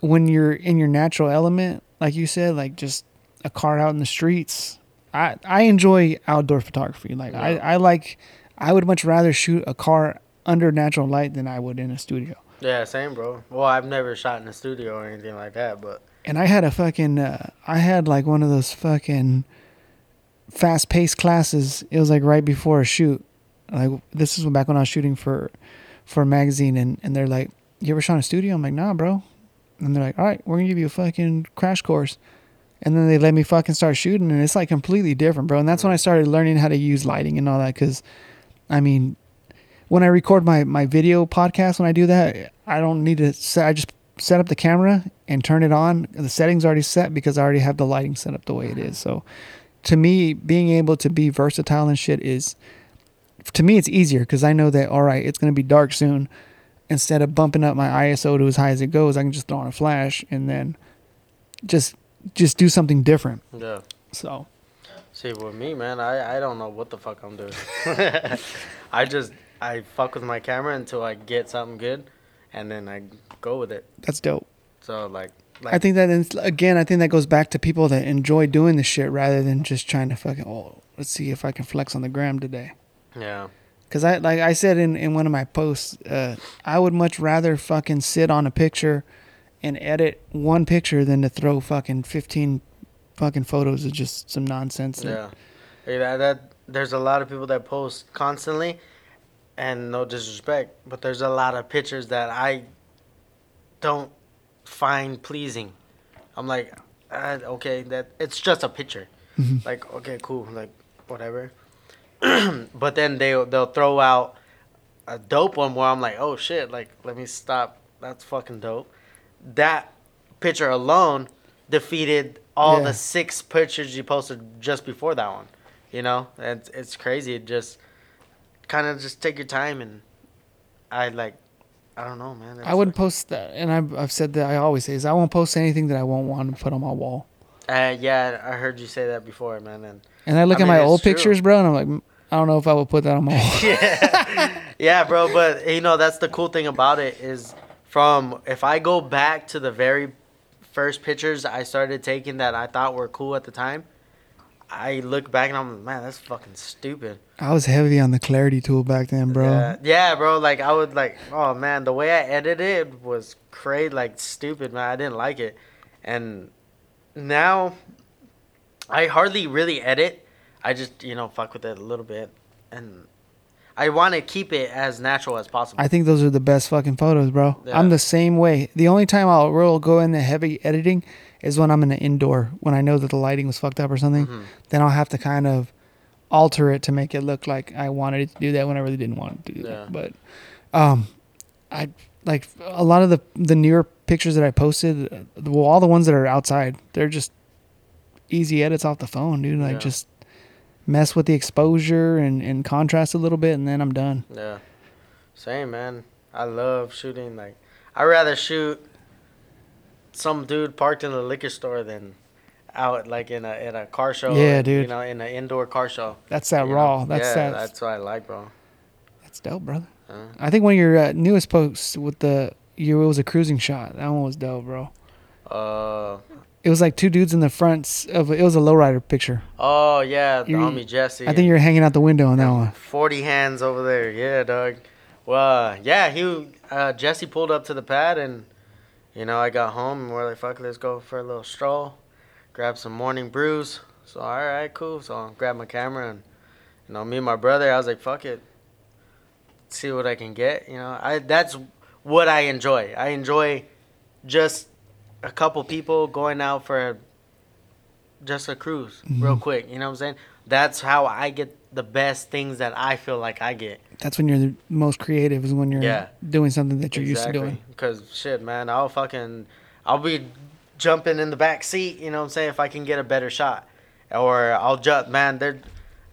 when you're in your natural element, like you said, like just a car out in the streets, I I enjoy outdoor photography. Like I I like I would much rather shoot a car under natural light than I would in a studio.
Yeah, same, bro. Well, I've never shot in a studio or anything like that, but
and I had a fucking uh, I had like one of those fucking fast paced classes. It was like right before a shoot. Like this is back when I was shooting for for a magazine and, and they're like, You ever shot in a studio? I'm like, nah, bro. And they're like, All right, we're gonna give you a fucking crash course. And then they let me fucking start shooting and it's like completely different, bro. And that's when I started learning how to use lighting and all that because I mean when I record my, my video podcast, when I do that, I don't need to set, I just set up the camera and turn it on. The settings already set because I already have the lighting set up the way it is. So to me, being able to be versatile and shit is, to me, it's easier because I know that, all right, it's going to be dark soon. Instead of bumping up my ISO to as high as it goes, I can just throw on a flash and then just just do something different.
yeah.
So
See, with me, man, I, I don't know what the fuck I'm doing. I just I fuck with my camera until I get something good, and then I go with it.
that's dope.
So like, like
I think that is- again, I think that goes back to people that enjoy doing the shit rather than just trying to fucking oh, let's see if I can flex on the gram today.
yeah,
Cause I like I said in, in one of my posts, uh, I would much rather fucking sit on a picture and edit one picture than to throw fucking fifteen fucking photos of just some nonsense.
yeah. That, that there's a lot of people that post constantly, and no disrespect, but there's a lot of pictures that I don't find pleasing. I'm like, uh, okay, that it's just a picture.
Mhm.
Like, okay, cool, like whatever. but then they they'll throw out a dope one where I'm like, oh shit, like let me stop. That's fucking dope. That picture alone defeated all
Yeah.
the six pictures you posted just before that one. You know, it's it's crazy. It just kind of just take your time and I like, I don't know, man.
I wouldn't post that, and I've, I've said that I always say is I won't post anything that I won't want to put on my wall.
Uh, yeah, I heard you say that before, man. And
And I look
I
at
mean,
my old
true.
pictures, bro, and I'm like, "Mm, I don't know if I would put that on my wall.
yeah, yeah, bro. But you know, that's the cool thing about it is from if I go back to the very first pictures I started taking that I thought were cool at the time, I look back and I'm like, man, that's fucking stupid.
I was heavy on the clarity tool back then, bro.
Yeah, yeah, bro. Like I would like, oh man, the way I edited was crazy, like stupid, man. I didn't like it, and now I hardly really edit. I just you know fuck with it a little bit, and I want to keep it as natural as possible.
I think those are the best fucking photos, bro.
Yeah.
I'm the same way. The only time I'll real go into heavy editing is when I'm in an indoor, when I know that the lighting was fucked up or something.
Mhm.
Then I'll have to kind of alter it to make it look like I wanted it to do that when I really didn't want it to do
Yeah.
that. But um, I like a lot of the the newer pictures that I posted. uh, Well, all the ones that are outside, they're just easy edits off the phone, dude. Like
Yeah.
just mess with the exposure and, and contrast a little bit, and then I'm done.
Yeah, same man. I love shooting. Like I rather shoot some dude parked in a liquor store than out like in a in a car show.
Yeah,
or,
dude.
You know, in an indoor car show.
That's that
you know?
raw. That's
yeah,
that.
That's what I like, bro.
That's dope, brother.
Uh,
I think one of your uh, newest posts with the you it was a cruising shot. That one was dope, bro.
uh
It was like two dudes in the fronts of it was a lowrider picture.
oh yeah, the
You-
homie Jesse.
I think you're hanging out the window on that one.
Forty hands over there. Yeah, dog. Well, uh, yeah, he uh, Jesse pulled up to the pad and you know I got home and we're like, fuck, let's go for a little stroll, grab some morning brews. So all right, cool. So I grabbed my camera and you know me and my brother. I was like, fuck it, see what I can get. You know, I that's what I enjoy. I enjoy just a couple people going out for just a cruise real
Mhm.
quick. You know what I'm saying? That's how I get the best things that I feel like I get.
That's when you're the most creative. Is when you're
Yeah.
doing something that you're used to doing.
Because shit, man, I'll fucking, I'll be jumping in the back seat. You know what I'm saying? If I can get a better shot, or I'll jump, man. There,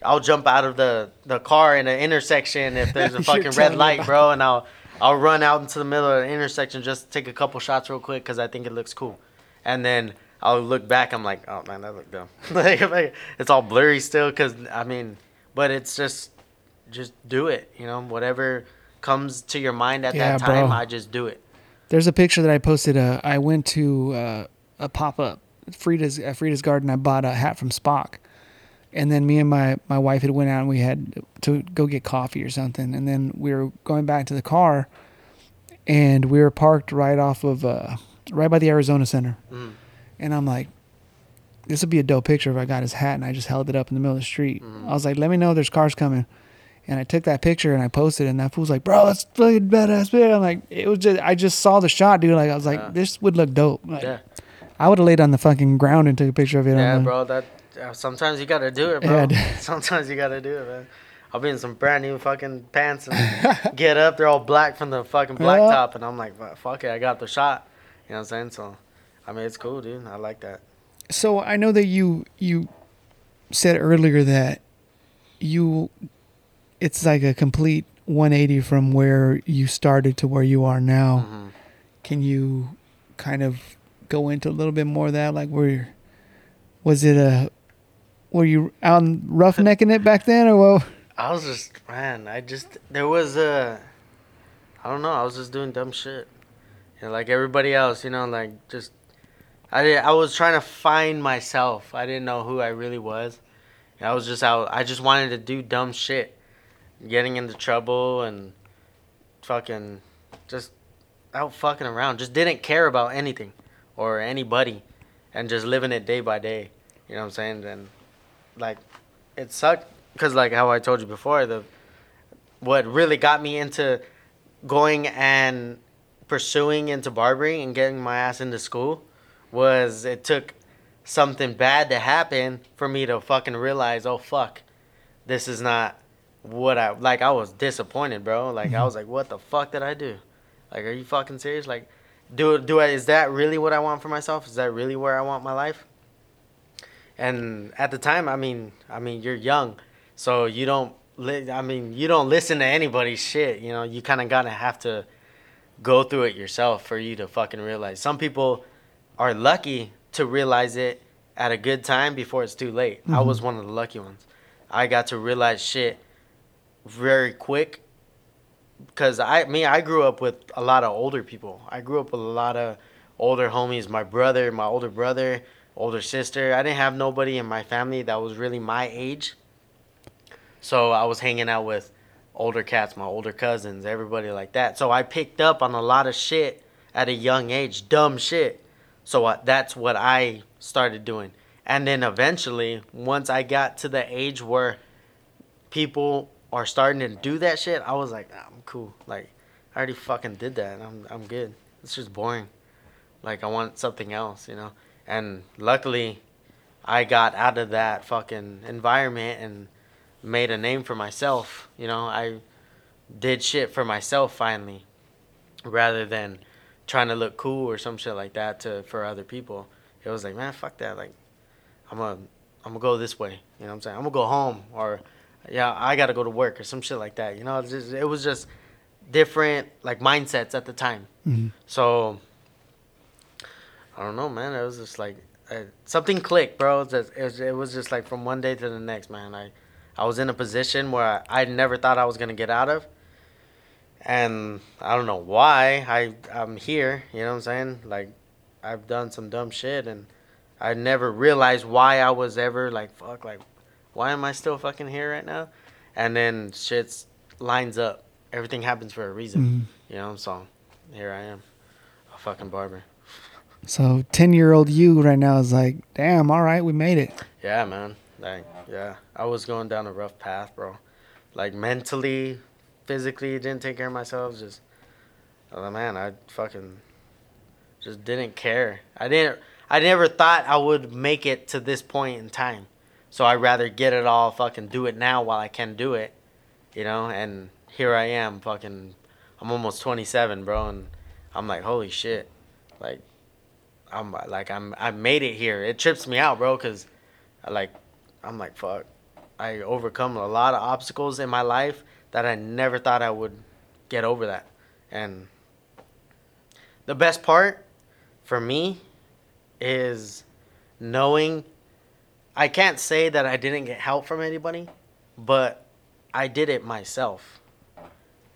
I'll jump out of the the car in an intersection if there's a fucking red light, bro, and I'll I'll run out into the middle of the intersection just to take a couple shots real quick because I think it looks cool, and then. I'll look back. I'm like, oh man, that looked dumb. like, it's all blurry still, cause I mean, but it's just, just do it. You know, whatever comes to your mind at
Yeah,
that time,
bro.
I just do it.
There's a picture that I posted. Uh, I went to uh, a pop up, Frida's at Frida's Garden. I bought a hat from Spock, and then me and my my wife had went out and we had to go get coffee or something. And then we were going back to the car, and we were parked right off of uh, right by the Arizona Center.
Mhm.
And I'm like, this would be a dope picture if I got his hat and I just held it up in the middle of the street. I was like, let me know there's cars coming. And I took that picture and I posted it, and that fool's like, bro, that's fucking badass, man. I'm like, it was just, I just saw the shot, dude. Like, I was like,
Yeah.
this would look dope. Like,
Yeah,
I would have laid on the fucking ground and took a picture of it.
yeah, bro. That uh, sometimes you gotta do it, bro.
Yeah, dude.
sometimes you gotta do it, man. I'll be in some brand new fucking pants and get up. They're all black from the fucking blacktop, top, and I'm like, "Fuck, fuck it, I got the shot. You know what I'm saying? So, I mean, it's cool, dude. I like that.
So I know that you you said earlier that you it's like a complete 180 from where you started to where you are now.
Mhm.
Can you kind of go into a little bit more of that? Like, where was it a were you out roughnecking it back then, or what?
I was just, man, I just, there was a, I don't know, I was just doing dumb shit. You know, like everybody else, you know, like just, I did, I was trying to find myself. I didn't know who I really was. I was just out, I just wanted to do dumb shit. Getting into trouble and fucking just out fucking around. Just didn't care about anything or anybody and just living it day by day. You know what I'm saying? And like, it sucked because like how I told you before, the what really got me into going and pursuing into barbering and getting my ass into school was it took something bad to happen for me to fucking realize, oh fuck, this is not what I like. I was disappointed, bro. Like I mm-hmm. was like, what the fuck did I do? Like, are you fucking serious? Like, do do I? Is that really what I want for myself? Is that really where I want my life? And at the time, I mean, I mean, you're young, so you don't. Li- I mean, you don't listen to anybody's shit. You know, you kind of gotta have to go through it yourself for you to fucking realize. Some people are lucky to realize it at a good time before it's too late. I was mm-hmm. one of the lucky ones. I got to realize shit very quick because I me I grew up with a lot of older people. I grew up with a lot of older homies. My brother, my older brother, older sister. I didn't have nobody in my family that was really my age. So I was hanging out with older cats, my older cousins, everybody like that. So I picked up on a lot of shit at a young age, dumb shit. So uh, that's what I started doing. And then eventually, once I got to the age where people are starting to do that shit, I was like, "Ah, I'm cool. Like, I already fucking did that. I'm I'm good. It's just boring. Like, I want something else, you know. And luckily, I got out of that fucking environment and made a name for myself. You know, I did shit for myself finally, rather than trying to look cool or some shit like that to for other people. It was like, man, fuck that. Like, I'm gonna I'm gonna go this way. You know what I'm saying? I'm gonna go home or yeah, I gotta go to work or some shit like that. You know, it's just, it was just different like mindsets at the time.
Mhm.
So I don't know, man. It was just like uh, something clicked, bro. It was, just, it, was, it was just like from one day to the next, man. I I was in a position where I, I never thought I was gonna get out of, and I don't know why I I'm here. You know what I'm saying? Like I've done some dumb shit, and I never realized why I was ever like fuck like why am I still fucking here right now? And then shit's lines up. Everything happens for a reason.
Mhm.
You know, so here I am, a fucking barber.
So 10 year old you right now is like, damn, all right, we made it.
Yeah, man. Like, yeah, I was going down a rough path, bro. Like mentally, physically, didn't take care of myself. Just, oh man, I fucking just didn't care. I didn't. I never thought I would make it to this point in time, So I'd rather get it all, fucking do it now while I can do it, you know. And here I am, fucking, I'm almost 27, bro, and I'm like, holy shit, like, I'm like I'm I made it here. It trips me out, bro, cause, I like, I'm like fuck, I overcome a lot of obstacles in my life that I never thought I would get over that, and the best part for me is knowing I can't say that I didn't get help from anybody, but I did it myself.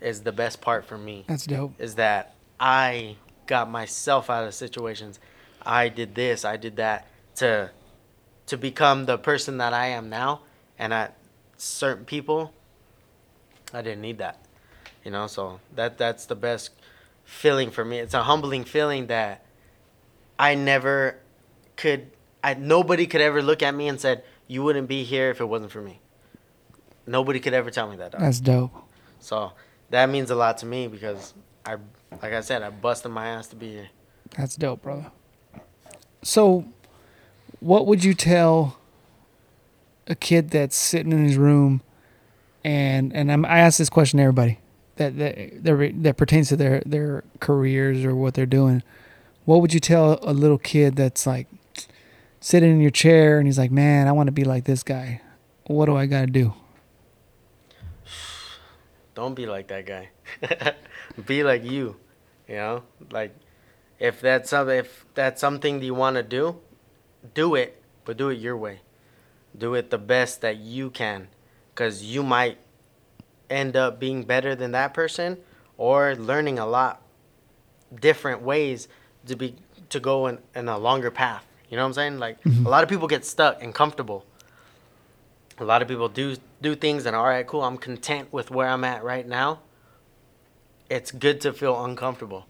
Is the best part for me.
That's dope.
Is that I got myself out of situations. I did this, I did that to to become the person that I am now and at certain people I didn't need that. You know, so that that's the best feeling for me. It's a humbling feeling that I never could I nobody could ever look at me and said you wouldn't be here if it wasn't for me. Nobody could ever tell me that. dog.
That's dope.
So that means a lot to me because I, like I said, I busted my ass to be here.
That's dope, brother. So, what would you tell a kid that's sitting in his room, and and I'm, I ask this question to everybody that that that, that pertains to their their careers or what they're doing. What would you tell a little kid that's like sitting in your chair and he's like, "Man, I want to be like this guy. What do I got to do?"
Don't be like that guy. be like you. You know, like if that's if that's something you want to do, do it, but do it your way. Do it the best that you can, cause you might end up being better than that person or learning a lot different ways to be to go in, in a longer path. You know what I'm saying? Like a mm-hmm. lot of people get stuck and comfortable. A lot of people do do things and all right, cool. I'm content with where I'm at right now. It's good to feel uncomfortable.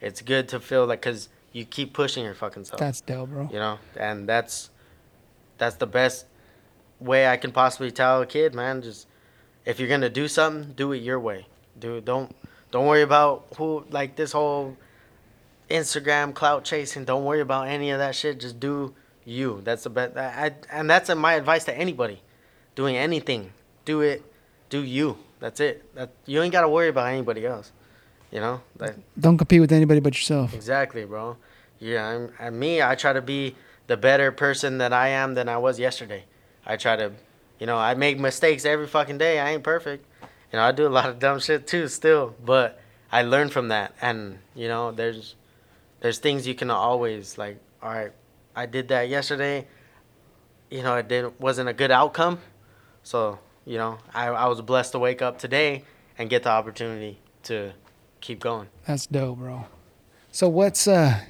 It's good to feel like cuz you keep pushing your fucking self.
That's dope, bro.
you know, and that's that's the best way I can possibly tell a kid, man. Just if you're gonna do something, do it your way. Do don't don't worry about who like this whole Instagram clout chasing. Don't worry about any of that shit. Just do you. That's the best. I, and that's my advice to anybody doing anything. Do it. Do you. That's it. That you ain't gotta worry about anybody else. You know. That,
Don't compete with anybody but yourself.
Exactly, bro. Yeah, I'm, and me, I try to be the better person that I am than I was yesterday. I try to, you know, I make mistakes every fucking day. I ain't perfect. You know, I do a lot of dumb shit too, still, but I learn from that. And you know, there's there's things you can always like. All right, I did that yesterday. You know, it didn't wasn't a good outcome, so you know, I I was blessed to wake up today and get the opportunity to keep going.
That's dope, bro. So what's uh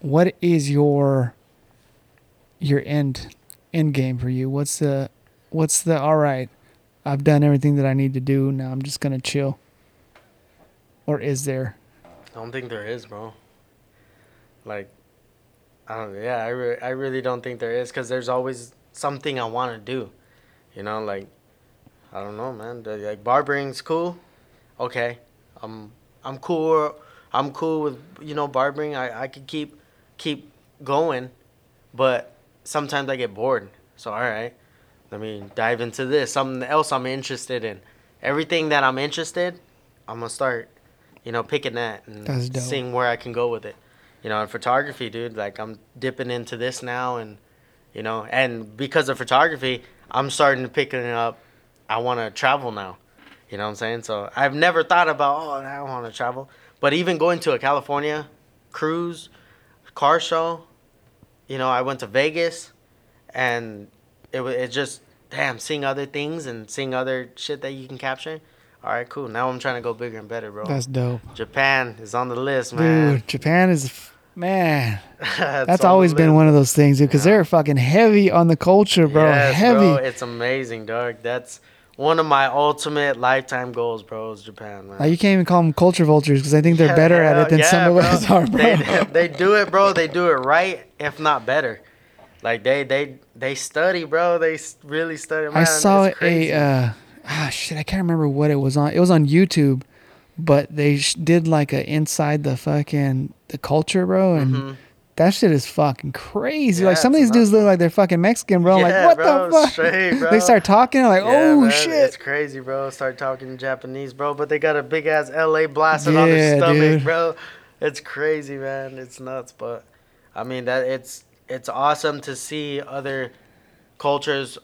what is your your end end game for you? What's the what's the all right, I've done everything that I need to do, now I'm just gonna chill. Or is there?
I don't think there is, bro. Like, I don't. Yeah, I, re- I really don't think there is because there's always something I want to do. You know, like, I don't know, man. Like barbering's cool. Okay, I'm I'm cool. I'm cool with you know barbering. I I could keep keep going, but sometimes I get bored. So all right, let me dive into this. Something else I'm interested in. Everything that I'm interested, I'm gonna start, you know, picking that and seeing where I can go with it. You know, in photography, dude, like I'm dipping into this now, and you know, and because of photography, I'm starting to pick it up. I want to travel now. You know what I'm saying? So I've never thought about, oh, I want to travel. But even going to a California cruise, car show, you know, I went to Vegas, and it was it just damn seeing other things and seeing other shit that you can capture. All right, cool. Now I'm trying to go bigger and better, bro.
That's dope.
Japan is on the list, man.
Dude, Japan is man.
That's,
That's always been one of those things, because
Yeah.
they're fucking heavy on the culture, bro.
Yes,
heavy.
bro. It's amazing, dog. That's one of my ultimate lifetime goals, bro. Is Japan, man.
Like you can't even call them culture vultures because I think they're better at it than
Yeah,
some of us are, bro.
They, they do it, bro. They do it right, if not better. Like they they they study, bro. They really study. Man,
I saw a uh, ah shit. I can't remember what it was on. It was on YouTube, but they sh- did like a inside the fucking the culture, bro, and
Mhm.
that shit is fucking crazy. like some of these dudes look like they're fucking Mexican, bro. I'm
Yeah,
like, what
bro,
the fuck?
straight.
They start talking, I'm like,
Yeah,
oh
man,
shit.
It's crazy, bro. Start talking Japanese, bro. But they got a big ass LA blasted on
Yeah,
their stomach,
dude.
bro. It's crazy, man. It's nuts. But I mean that it's it's awesome to see other cultures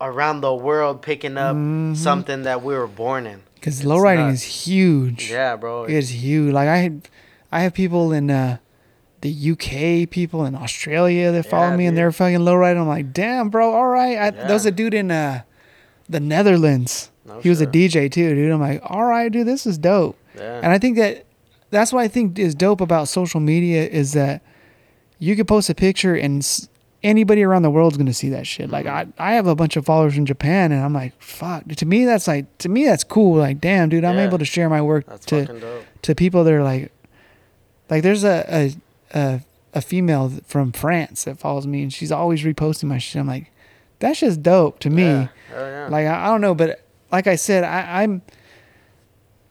around the world picking up
Mhm.
something that we were born in.
Because
low
riding
nuts.
is huge.
Yeah, bro.
It is huge. Like I had, I have people in uh, the UK, people in Australia that follow
Yeah,
me, and they're fucking low riding. I'm like, damn, bro. All right. I, There was a dude in uh, the Netherlands.
No
he was a. DJ too, dude. I'm like, all right, dude, this is dope.
Yeah.
And I think that that's what I think is dope about social media is that you could post a picture and anybody around the world is gonna see that shit. Like I,
Mm-hmm.
I have a bunch of followers in Japan, and I'm like, fuck. To me, that's like to me that's cool. Like, damn, dude, I'm
Yeah.
able to share my work
That's
to to people that are like, like there's a a a, a female from France that follows me, and she's always reposting my shit. I'm like, that's just dope to me.
Yeah. Yeah.
Like I, I don't know, but like I said, I, I'm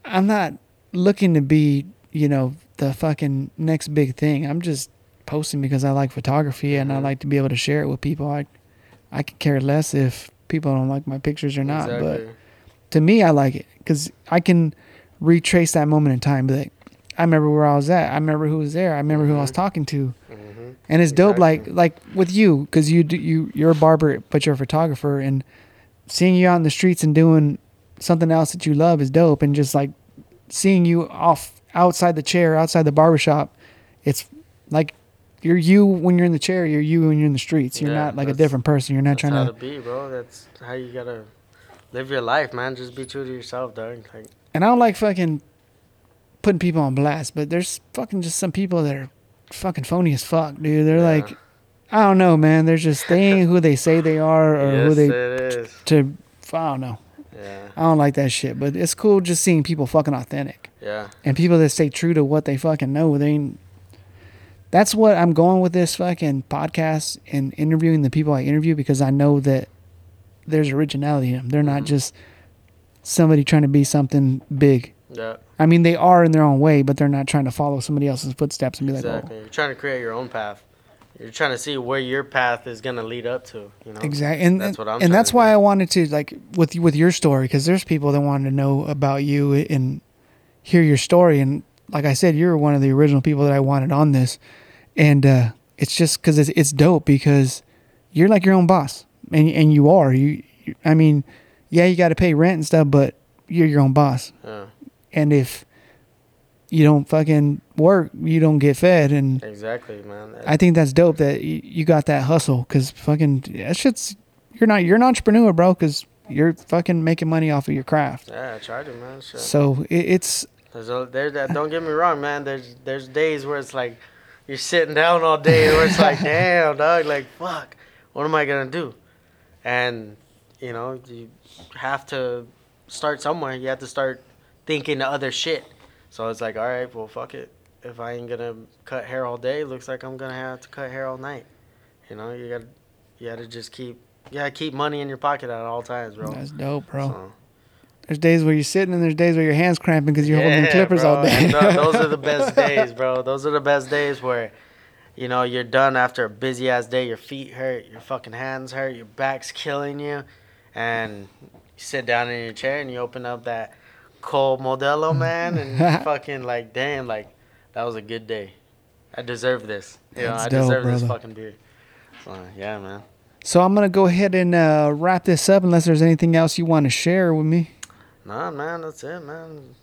I'm not looking to be, you know, the fucking next big thing. I'm just posting because I like photography and I
Mhm.
like to be able to share it with people. I I could care less if people don't like my pictures or not, but to me, I like it because I can retrace that moment in time. Be like, I remember where I was at. I remember who was there. I remember who I was
Mhm.
talking to,
Mhm.
and it's dope. Like like with you, because you do, you you're a barber, but you're a photographer, and seeing you out in the streets and doing something else that you love is dope. And just like seeing you off outside the chair, outside the barbershop, it's like you're you when you're in the chair. You're you when you're in the streets. You're
Yeah,
not like a different person. You're not
That's
trying
how
to.
to be, bro. That's how you gotta live your life, man. Just be true to yourself, dog. Like,
And I don't like fucking putting people on blast, but there's fucking just some people that are fucking phony as fuck, dude. They're
Yeah.
like, I don't know, man. They're just they ain't who they say they are or who they
it is.
to. I don't know.
Yeah,
I don't like that shit, but it's cool just seeing people fucking authentic
yeah,
and people that stay true to what they fucking know. They ain't. That's what I'm going with this fucking podcast and interviewing the people I interview because I know that there's originality in them. They're not
Mhm.
just somebody trying to be something big.
yeah.
I mean, they are in their own way, but they're not trying to follow somebody else's footsteps and be like,
Exactly. You're trying to create your own path. You're trying to see where your path is gonna lead up to. You know.
oh, exactly. And
That's what I'm
and that's
to
why
do.
I wanted to like with with your story because there's people that wanted to know about you and hear your story. And like I said, you're one of the original people that I wanted on this, and uh, it's just because it's it's dope because you're like your own boss, and and you are. You, you I mean, yeah, you got to pay rent and stuff, but you're your own boss.
Yeah.
And if you don't fucking work, you don't get fed, and
Exactly, man.
I think that's dope that you, you got that hustle because fucking that shit's you're not you're an entrepreneur, bro, because you're fucking making money off of your craft.
yeah, I tried it, man. Shit.
So it, it's
There's a, there's that. Don't get me wrong, man. There's there's days where it's like you're sitting down all day, where it's like, damn, dog, like fuck, what am I gonna do? And you know, you have to start somewhere. You have to start thinking other shit. So it's like, all right, well, fuck it. If I ain't gonna cut hair all day, looks like I'm gonna have to cut hair all night. You know, you gotta you gotta just keep you gotta keep money in your pocket at all times, bro.
that's dope, bro.
So-
There's days where you're sitting and there's days where your hands cramping because you're holding clippers
bro.
all day.
Tho- those are the best days, bro. Those are the best days where, you know, you're done after a busy ass day. Your feet hurt, your fucking hands hurt, your back's killing you, and you sit down in your chair and you open up that cold Modelo, man, and you're fucking like, damn, like that was a good day. I deserve this. You know,
That's
I
dope,
deserve this fucking beer. So yeah, man.
So I'm gonna go ahead and uh, wrap this up unless there's anything else you want to share with me.
Nah, man, that's it, man.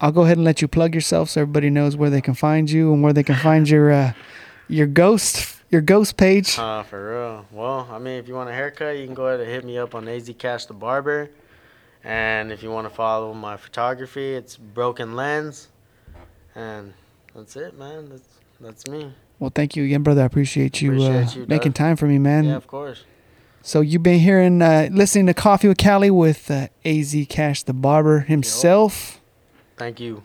I'll go ahead and let you plug yourself so everybody knows where they can find you and where they can find your uh, your ghost your ghost page.
Uh, for real. Well, I mean, if you want a haircut, you can go ahead and hit me up on AZ Cash the Barber. And if you want to follow my photography, it's Broken Lens. And that's it, man. That's that's me.
Well, thank you again, brother. I appreciate you, uh,
you,
making time for me, man.
yeah, of course.
So you've been hearing, uh, listening to Coffee with Cali with uh, AZ Cash the Barber himself.
Thank you.